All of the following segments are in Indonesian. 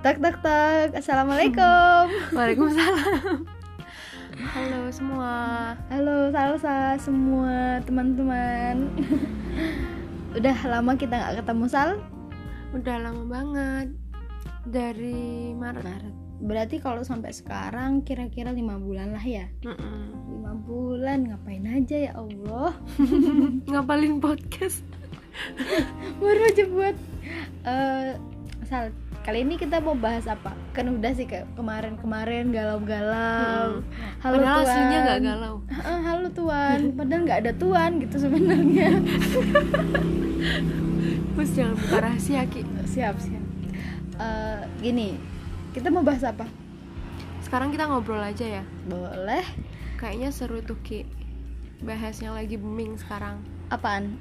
Tak tak tak. Assalamualaikum. Waalaikumsalam. Halo semua. Halo salsa semua teman-teman. Udah lama kita nggak ketemu Sal. Udah lama banget. Dari Maret. Maret. Berarti kalau sampai sekarang kira-kira lima bulan lah ya. Mm-mm. Lima bulan ngapain aja ya Allah. Ngapalin podcast. Baru aja buat. Eh, Sal, kali ini kita mau bahas apa? Kan udah sih kayak kemarin-kemarin galau-galau. Hmm. Halo Padahal Tuan. aslinya gak galau. Halo Tuan, padahal nggak ada Tuan gitu sebenarnya. Terus jangan buka rahasia Ki. siap siap. Eh, gini, kita mau bahas apa? Sekarang kita ngobrol aja ya. Boleh. Kayaknya seru tuh Ki. Bahas yang lagi booming sekarang. Apaan?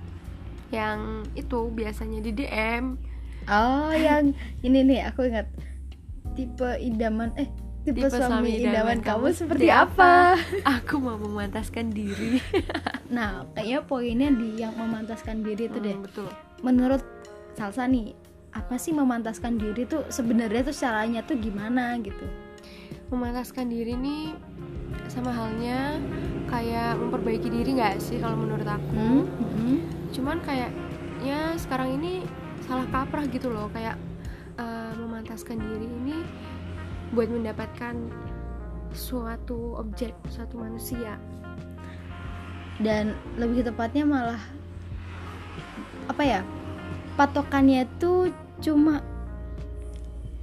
Yang itu biasanya di DM. Oh, yang ini nih aku ingat tipe idaman eh tipe, suami, idaman, kamu seperti apa? Aku mau memantaskan diri. Nah, kayaknya poinnya di yang memantaskan diri itu deh. Hmm, betul. Menurut Salsa nih, apa sih memantaskan diri tuh sebenarnya tuh caranya tuh gimana gitu? memantaskan diri nih sama halnya kayak memperbaiki diri nggak sih kalau menurut aku Hmm? cuman kayaknya sekarang ini salah kaprah gitu loh kayak eh, memantaskan diri ini buat mendapatkan suatu objek suatu manusia dan lebih tepatnya malah apa ya patokannya tuh cuma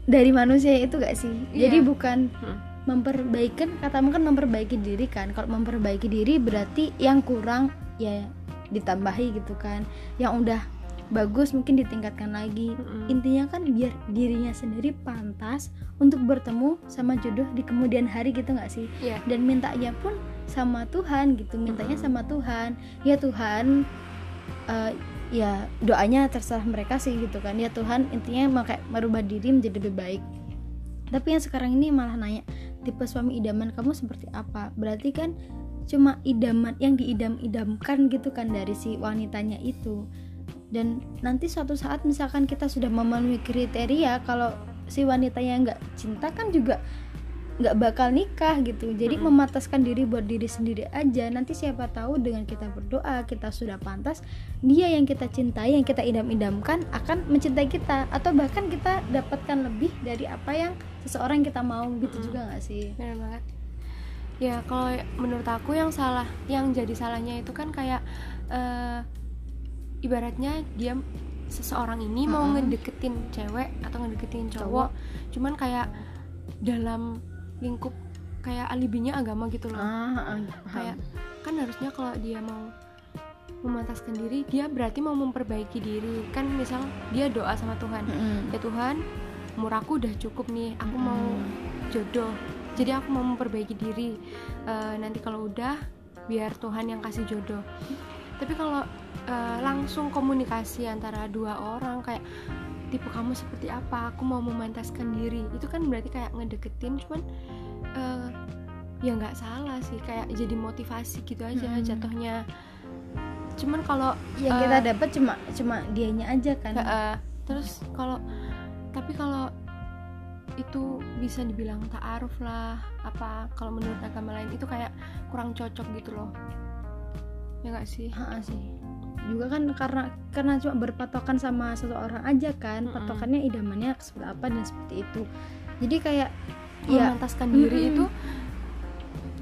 dari manusia itu gak sih Iya. jadi bukan Hmm. memperbaiki katamu kan memperbaiki diri kan kalau memperbaiki diri berarti yang kurang ya ditambahi gitu kan yang udah bagus mungkin ditingkatkan lagi. Mm-mm. intinya kan biar dirinya sendiri pantas untuk bertemu sama jodoh di kemudian hari gitu nggak sih? Iya. dan mintanya pun sama Tuhan gitu mintanya Mm-mm. sama Tuhan. Ya Tuhan eh, ya doanya terserah mereka sih gitu kan. Ya Tuhan intinya mau kayak merubah diri menjadi lebih baik. Tapi yang sekarang ini malah nanya tipe suami idaman kamu seperti apa? Berarti kan cuma idaman yang diidam-idamkan gitu kan dari si wanitanya itu dan nanti suatu saat misalkan kita sudah memenuhi kriteria kalau si wanitanya nggak cinta kan juga nggak bakal nikah gitu. Jadi Mm-mm. memataskan diri buat diri sendiri aja. Nanti siapa tahu dengan kita berdoa kita sudah pantas dia yang kita cintai yang kita idam-idamkan akan mencintai kita. Atau bahkan kita dapatkan lebih dari apa yang seseorang kita mau gitu Mm-mm. juga nggak sih? Benar banget. Ya kalau menurut aku yang salah yang jadi salahnya itu kan kayak eh, ibaratnya dia seseorang ini mau Mm-mm. ngedeketin cewek atau ngedeketin cowok. Cuman kayak dalam lingkup kayak alibinya agama gitu loh. Ah, ah, kayak kan harusnya kalau dia mau memantaskan diri dia berarti mau memperbaiki diri. Kan misal dia doa sama Tuhan. Mm-mm. ya Tuhan umur aku udah cukup nih aku mau Mm-mm. jodoh. Jadi aku mau memperbaiki diri. Eh, nanti kalau udah biar Tuhan yang kasih jodoh tapi kalau eh, langsung komunikasi antara dua orang kayak tipe kamu seperti apa? Aku mau memantaskan diri. Itu kan berarti kayak ngedeketin cuman eh, ya nggak salah sih. Kayak jadi motivasi gitu aja Mm-mm. jatuhnya. Cuman kalau yang Eh, kita dapat cuma cuma dianya aja kan? Eh, terus kalau tapi kalau itu bisa dibilang ta'aruf lah apa kalau menurut agama lain itu kayak kurang cocok gitu loh ya nggak sih Ha, sih juga kan karena karena cuma berpatokan sama seseorang aja kan Mm-mm. patokannya idamannya seperti apa dan seperti itu jadi kayak ya memantaskan diri Mm-mm. itu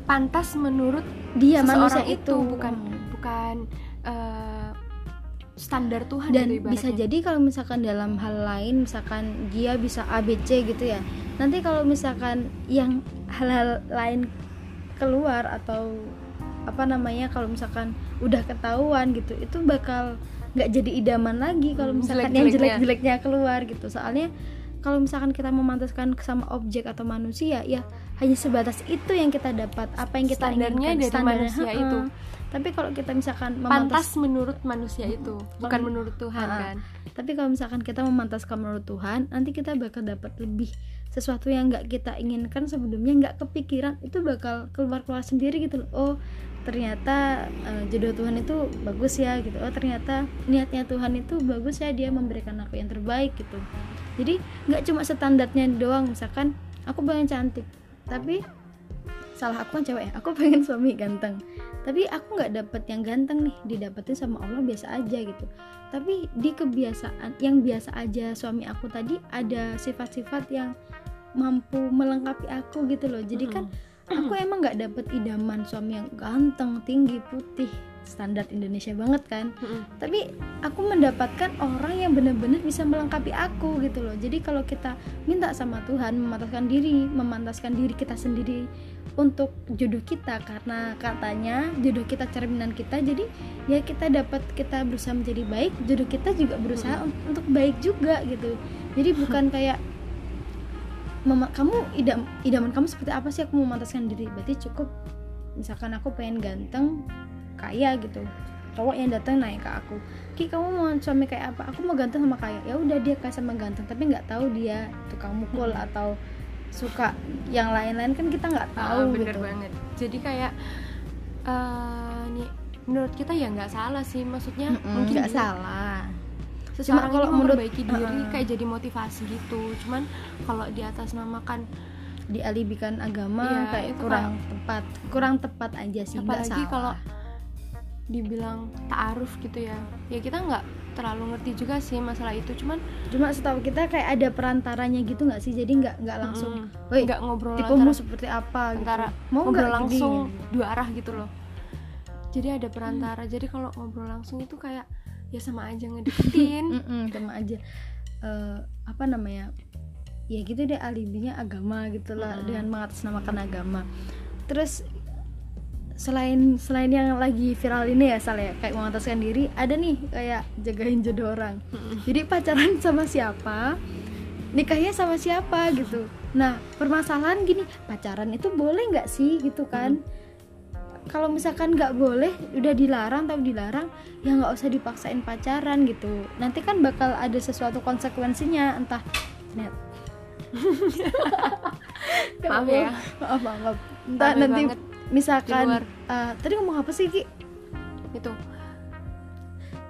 pantas menurut dia manusia itu itu bukan Mm. bukan eh, standar Tuhan dan gitu bisa jadi kalau misalkan dalam hal lain misalkan dia bisa ABC gitu ya nanti kalau misalkan yang hal-hal lain keluar atau apa namanya kalau misalkan udah ketahuan gitu itu bakal nggak jadi idaman lagi kalau Hmm, misalkan yang jelek-jeleknya. keluar gitu soalnya kalau misalkan kita memantaskan sama objek atau manusia ya hanya sebatas itu yang kita dapat apa yang kita Standarnya inginkan dari Standarnya, manusia itu. tapi kalau kita misalkan pantas memantas menurut manusia itu bukan Kalau- menurut Tuhan ah. kan tapi kalau misalkan kita memantaskan menurut Tuhan nanti kita bakal dapat lebih sesuatu yang nggak kita inginkan sebelumnya nggak kepikiran itu bakal keluar keluar sendiri gitu loh. oh ternyata eh, jodoh Tuhan itu bagus ya gitu. Oh ternyata niatnya Tuhan itu bagus ya dia memberikan aku yang terbaik gitu. Jadi nggak cuma standarnya doang misalkan aku pengen cantik tapi salah aku kan cewek ya aku pengen suami ganteng. Tapi aku nggak dapet yang ganteng nih didapetin sama Allah biasa aja gitu. Tapi di kebiasaan yang biasa aja suami aku tadi ada sifat-sifat yang mampu melengkapi aku gitu loh. Jadi kan aku emang nggak dapet idaman suami yang ganteng tinggi putih. Standar Indonesia banget kan. Tapi aku mendapatkan orang yang benar-benar bisa melengkapi aku gitu loh. Jadi kalau kita minta sama Tuhan memantaskan diri memantaskan diri kita sendiri untuk jodoh kita karena katanya jodoh kita cerminan kita jadi ya kita dapat kita berusaha menjadi baik jodoh kita juga berusaha un- untuk baik juga gitu. Jadi bukan kayak Mama, kamu idam idaman kamu seperti apa sih? Aku memantaskan diri. Berarti cukup. Misalkan aku pengen ganteng kaya gitu. Cowok yang datang naik ke aku. Ki kamu mau suami kayak apa? Aku mau ganteng sama kaya. Ya udah dia kayak sama ganteng tapi nggak tahu dia tukang mukul atau suka yang lain-lain. Kan kita nggak tahu Ah, bener gitu. banget. Jadi kayak eh nih menurut kita ya nggak salah sih. Maksudnya Mm-mm, mungkin nggak salah seseorang kalau ini menurut- memperbaiki diri Uh-uh. kayak jadi motivasi gitu. Cuman kalau di atas namakan dialibikan agama Iya, kayak itu kurang tepat. Kurang tepat aja sih apalagi kalau dibilang ta'aruf gitu ya. Ya kita nggak terlalu ngerti juga sih masalah itu. Cuman cuma setahu kita kayak ada perantaranya gitu nggak sih? Jadi nggak nggak langsung mm, nggak ngobrol antara, seperti apa gitu. antara mau ngobrol nggak langsung gini? dua arah gitu loh. Jadi ada perantara. Jadi kalau ngobrol langsung itu kayak ya sama aja ngedeketin. Mm-mm, sama aja. Eh, apa namanya? Ya gitu deh alibinya agama gitu lah Mm-mm. dengan mengatasnamakan agama. Terus selain selain yang lagi viral ini ya salah ya kayak mengataskan diri ada nih kayak jagain jodoh orang. Jadi pacaran sama siapa? Nikahnya sama siapa gitu? Nah permasalahan gini pacaran itu boleh nggak sih gitu kan kalau misalkan nggak boleh udah dilarang tapi dilarang ya nggak usah dipaksain pacaran gitu. Nanti kan bakal ada sesuatu konsekuensinya entah net. Maaf ya. Maaf maaf, maaf. entah Rame nanti banget misalkan eh, tadi ngomong apa sih ki? Itu.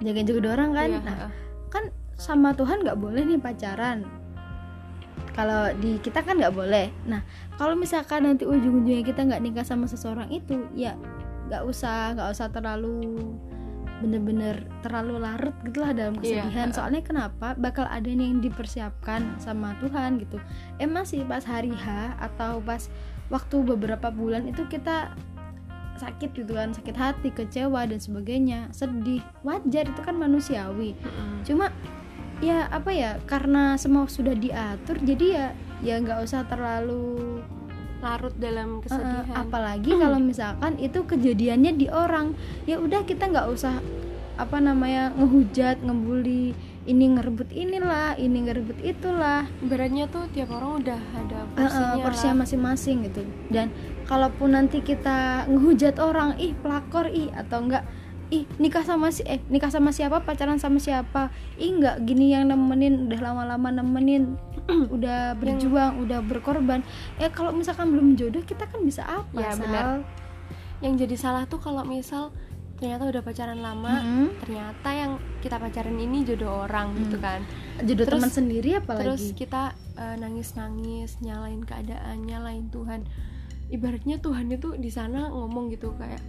Jagain jodoh orang kan? Iya, nah heeh. kan sama Tuhan nggak boleh nih pacaran kalau di kita kan nggak boleh. Nah kalau misalkan nanti ujung-ujungnya kita nggak nikah sama seseorang itu ya nggak usah nggak usah terlalu bener-bener terlalu larut gitulah dalam Iya, kesedihan. Heeh. soalnya kenapa? Bakal ada yang dipersiapkan sama Tuhan gitu. Emang sih pas hari H atau pas waktu beberapa bulan itu kita sakit gitu kan sakit hati kecewa dan sebagainya sedih wajar itu kan manusiawi. Mm-mm. cuma ya apa ya karena semua sudah diatur jadi ya ya nggak usah terlalu larut dalam eh, kesedihan. apalagi kalau misalkan itu kejadiannya di orang. Ya udah kita nggak usah apa namanya ngehujat ngebully ini ngerebut inilah ini ngerebut itulah. Beratnya tuh tiap orang udah ada Eh, eh, porsinya porsinya lah. masing-masing gitu. Dan kalaupun nanti kita ngehujat orang ih pelakor ih atau enggak ih nikah sama si eh nikah sama siapa? Pacaran sama siapa? Ih enggak gini yang nemenin udah lama-lama nemenin udah berjuang udah berkorban. Eh kalau misalkan belum jodoh kita kan bisa apa Ya, Sal? benar. yang jadi salah tuh kalau misal ternyata udah pacaran lama Mm-mm. ternyata yang kita pacaran ini jodoh orang gitu kan. Jodoh Terus- teman sendiri terus apalagi kita nangis nangis nyalain keadaan nyalain Tuhan. Ibaratnya Tuhan itu di sana ngomong gitu kayak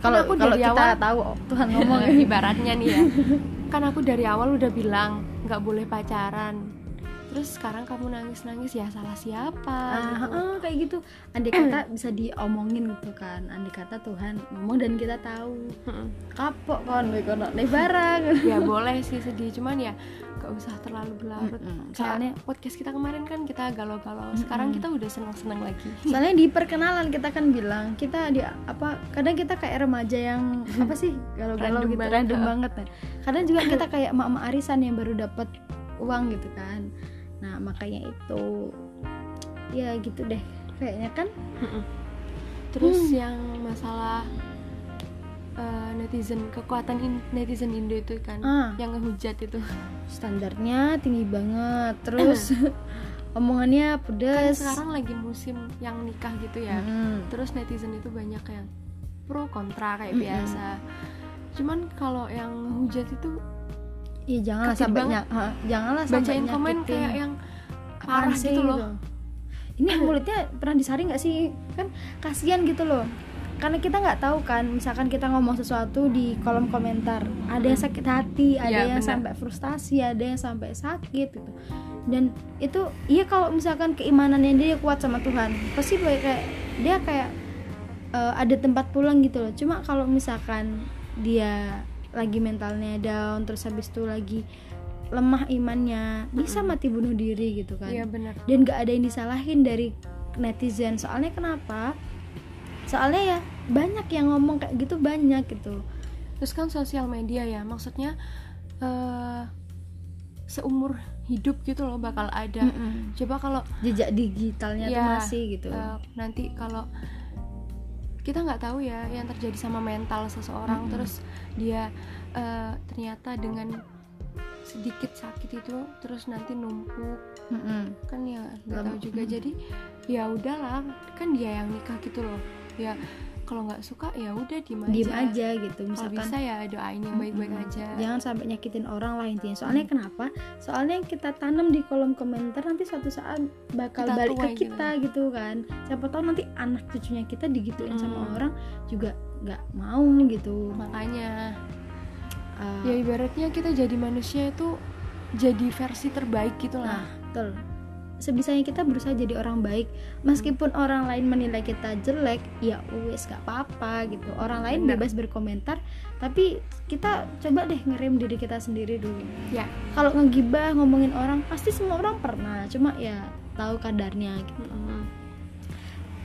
kalau aku dari kita awal- tahu oh, Tuhan ngomong ya ibaratnya nih ya. Kan aku dari awal udah bilang nggak boleh pacaran. Terus sekarang kamu nangis nangis ya salah siapa? Ah, gitu. heeh, kayak gitu. Andai kata bisa diomongin gitu kan. Andai kata Tuhan ngomong dan kita tahu. Kapok kono. Nih barang. Ya boleh sih sedih. Cuman ya gak usah terlalu berlarut. Mm-mm. Kayak soalnya podcast kita kemarin kan kita galau-galau. Sekarang Mm-mm. kita udah senang-senang lagi. Soalnya di perkenalan kita kan bilang kita di apa kadang kita kayak remaja yang apa sih galau-galau gitu random banget ya kadang juga kita kayak emak-emak arisan yang baru dapat uang gitu kan. Nah makanya itu ya gitu deh kayaknya kan. Terus Hmm. yang masalah eh, netizen kekuatan in- netizen Indo itu kan ah yang ngehujat itu standarnya tinggi banget terus omongannya kan pedes sekarang lagi musim yang nikah gitu ya Mm. terus netizen itu banyak yang pro kontra kayak Mm-mm. biasa cuman kalau yang hujat itu Iya janganlah Ketit sampai banget. ha, janganlah sampai bacain komen nyakitin. kayak yang parah sih gitu loh Ini mulutnya pernah disaring nggak sih? Kan kasihan gitu loh. Karena kita nggak tahu kan, misalkan kita ngomong sesuatu di kolom komentar, ada yang sakit hati, ada Iya, yang benar. sampai frustasi, ada yang sampai sakit gitu. Dan itu iya kalau misalkan keimanannya dia kuat sama Tuhan, pasti kayak dia kayak eh, ada tempat pulang gitu loh. Cuma kalau misalkan dia lagi mentalnya down, terus habis itu lagi lemah imannya, bisa mati bunuh diri gitu kan iya benar dan gak ada yang disalahin dari netizen soalnya kenapa soalnya ya banyak yang ngomong kayak gitu banyak gitu terus kan sosial media ya maksudnya eh seumur hidup gitu loh bakal ada Mm-mm. coba kalau jejak digitalnya tuh Ya, masih gitu eh, nanti kalau kita nggak tahu ya yang terjadi sama mental seseorang Mm-mm. terus dia eh, ternyata dengan sedikit sakit itu terus nanti numpuk Mm-mm. kan ya nggak tahu juga mm. jadi ya udahlah kan dia yang nikah gitu loh ya kalau nggak suka ya udah diem aja diem aja. gitu. Kalau misalkan bisa ya doain yang baik-baik Mm-mm. aja. Jangan sampai nyakitin orang lah intinya soalnya kenapa? Soalnya yang kita tanam di kolom komentar nanti suatu saat bakal Kita balik ke tuai gitu. kita gitu. kan. Siapa tahu nanti anak cucunya kita digituin sama Mm. orang juga nggak mau gitu. Makanya Uh, ya ibaratnya kita jadi manusia itu jadi versi terbaik gitu Nah, lah betul. Sebisanya kita berusaha jadi orang baik, meskipun orang lain menilai kita jelek, ya wes gak apa-apa gitu. Orang lain Bener. bebas berkomentar, tapi kita coba deh ngerem diri kita sendiri dulu. ya Kalau ngegibah ngomongin orang, pasti semua orang pernah, cuma ya tahu kadarnya gitu. mm-mm.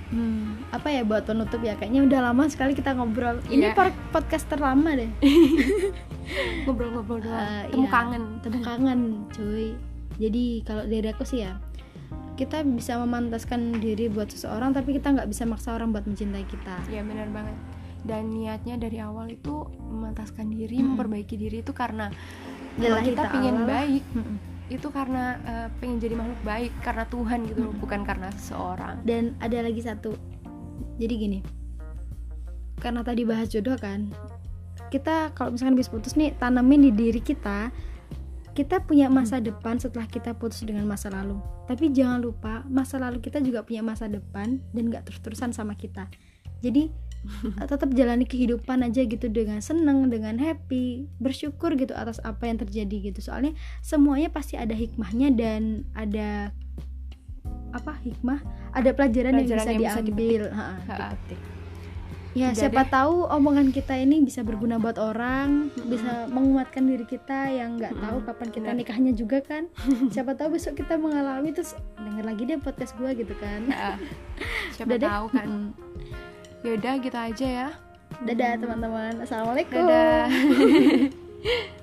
Hmm, apa ya buat penutup ya? Kayaknya udah lama sekali kita ngobrol. Ini Iya. podcast terlama deh. ngobrol-ngobrol doang Eh, temu iya. kangen temu kangen cuy jadi kalau dari aku sih ya kita bisa memantaskan diri buat seseorang tapi kita nggak bisa maksa orang buat mencintai kita ya benar banget dan niatnya dari awal itu memantaskan diri Mm-mm. memperbaiki diri itu karena Lillahi kita pengen lah. baik Mm-mm. itu karena eh, pengen jadi makhluk baik karena Tuhan gitu Mm-mm. bukan karena seseorang dan ada lagi satu jadi gini karena tadi bahas jodoh kan kita kalau misalkan habis putus nih tanamin di diri kita kita punya masa depan setelah kita putus dengan masa lalu. Tapi jangan lupa masa lalu kita juga punya masa depan dan nggak terus-terusan sama kita. Jadi tetap jalani kehidupan aja gitu dengan seneng dengan happy bersyukur gitu atas apa yang terjadi gitu. Soalnya semuanya pasti ada hikmahnya dan ada apa hikmah? Ada pelajaran, yang Pelajaran bisa yang bisa diambil. Ha, Ha. dipetik. Ya Udah siapa deh. tahu omongan kita ini bisa berguna buat orang Mm-mm. bisa menguatkan diri kita yang nggak tahu Mm-mm, kapan kita benar. nikahnya juga kan siapa tahu besok kita mengalami terus denger lagi deh podcast gua gitu kan Ya, siapa Udah deh. tahu kan Mm-mm. yaudah gitu aja ya dadah teman-teman assalamualaikum dadah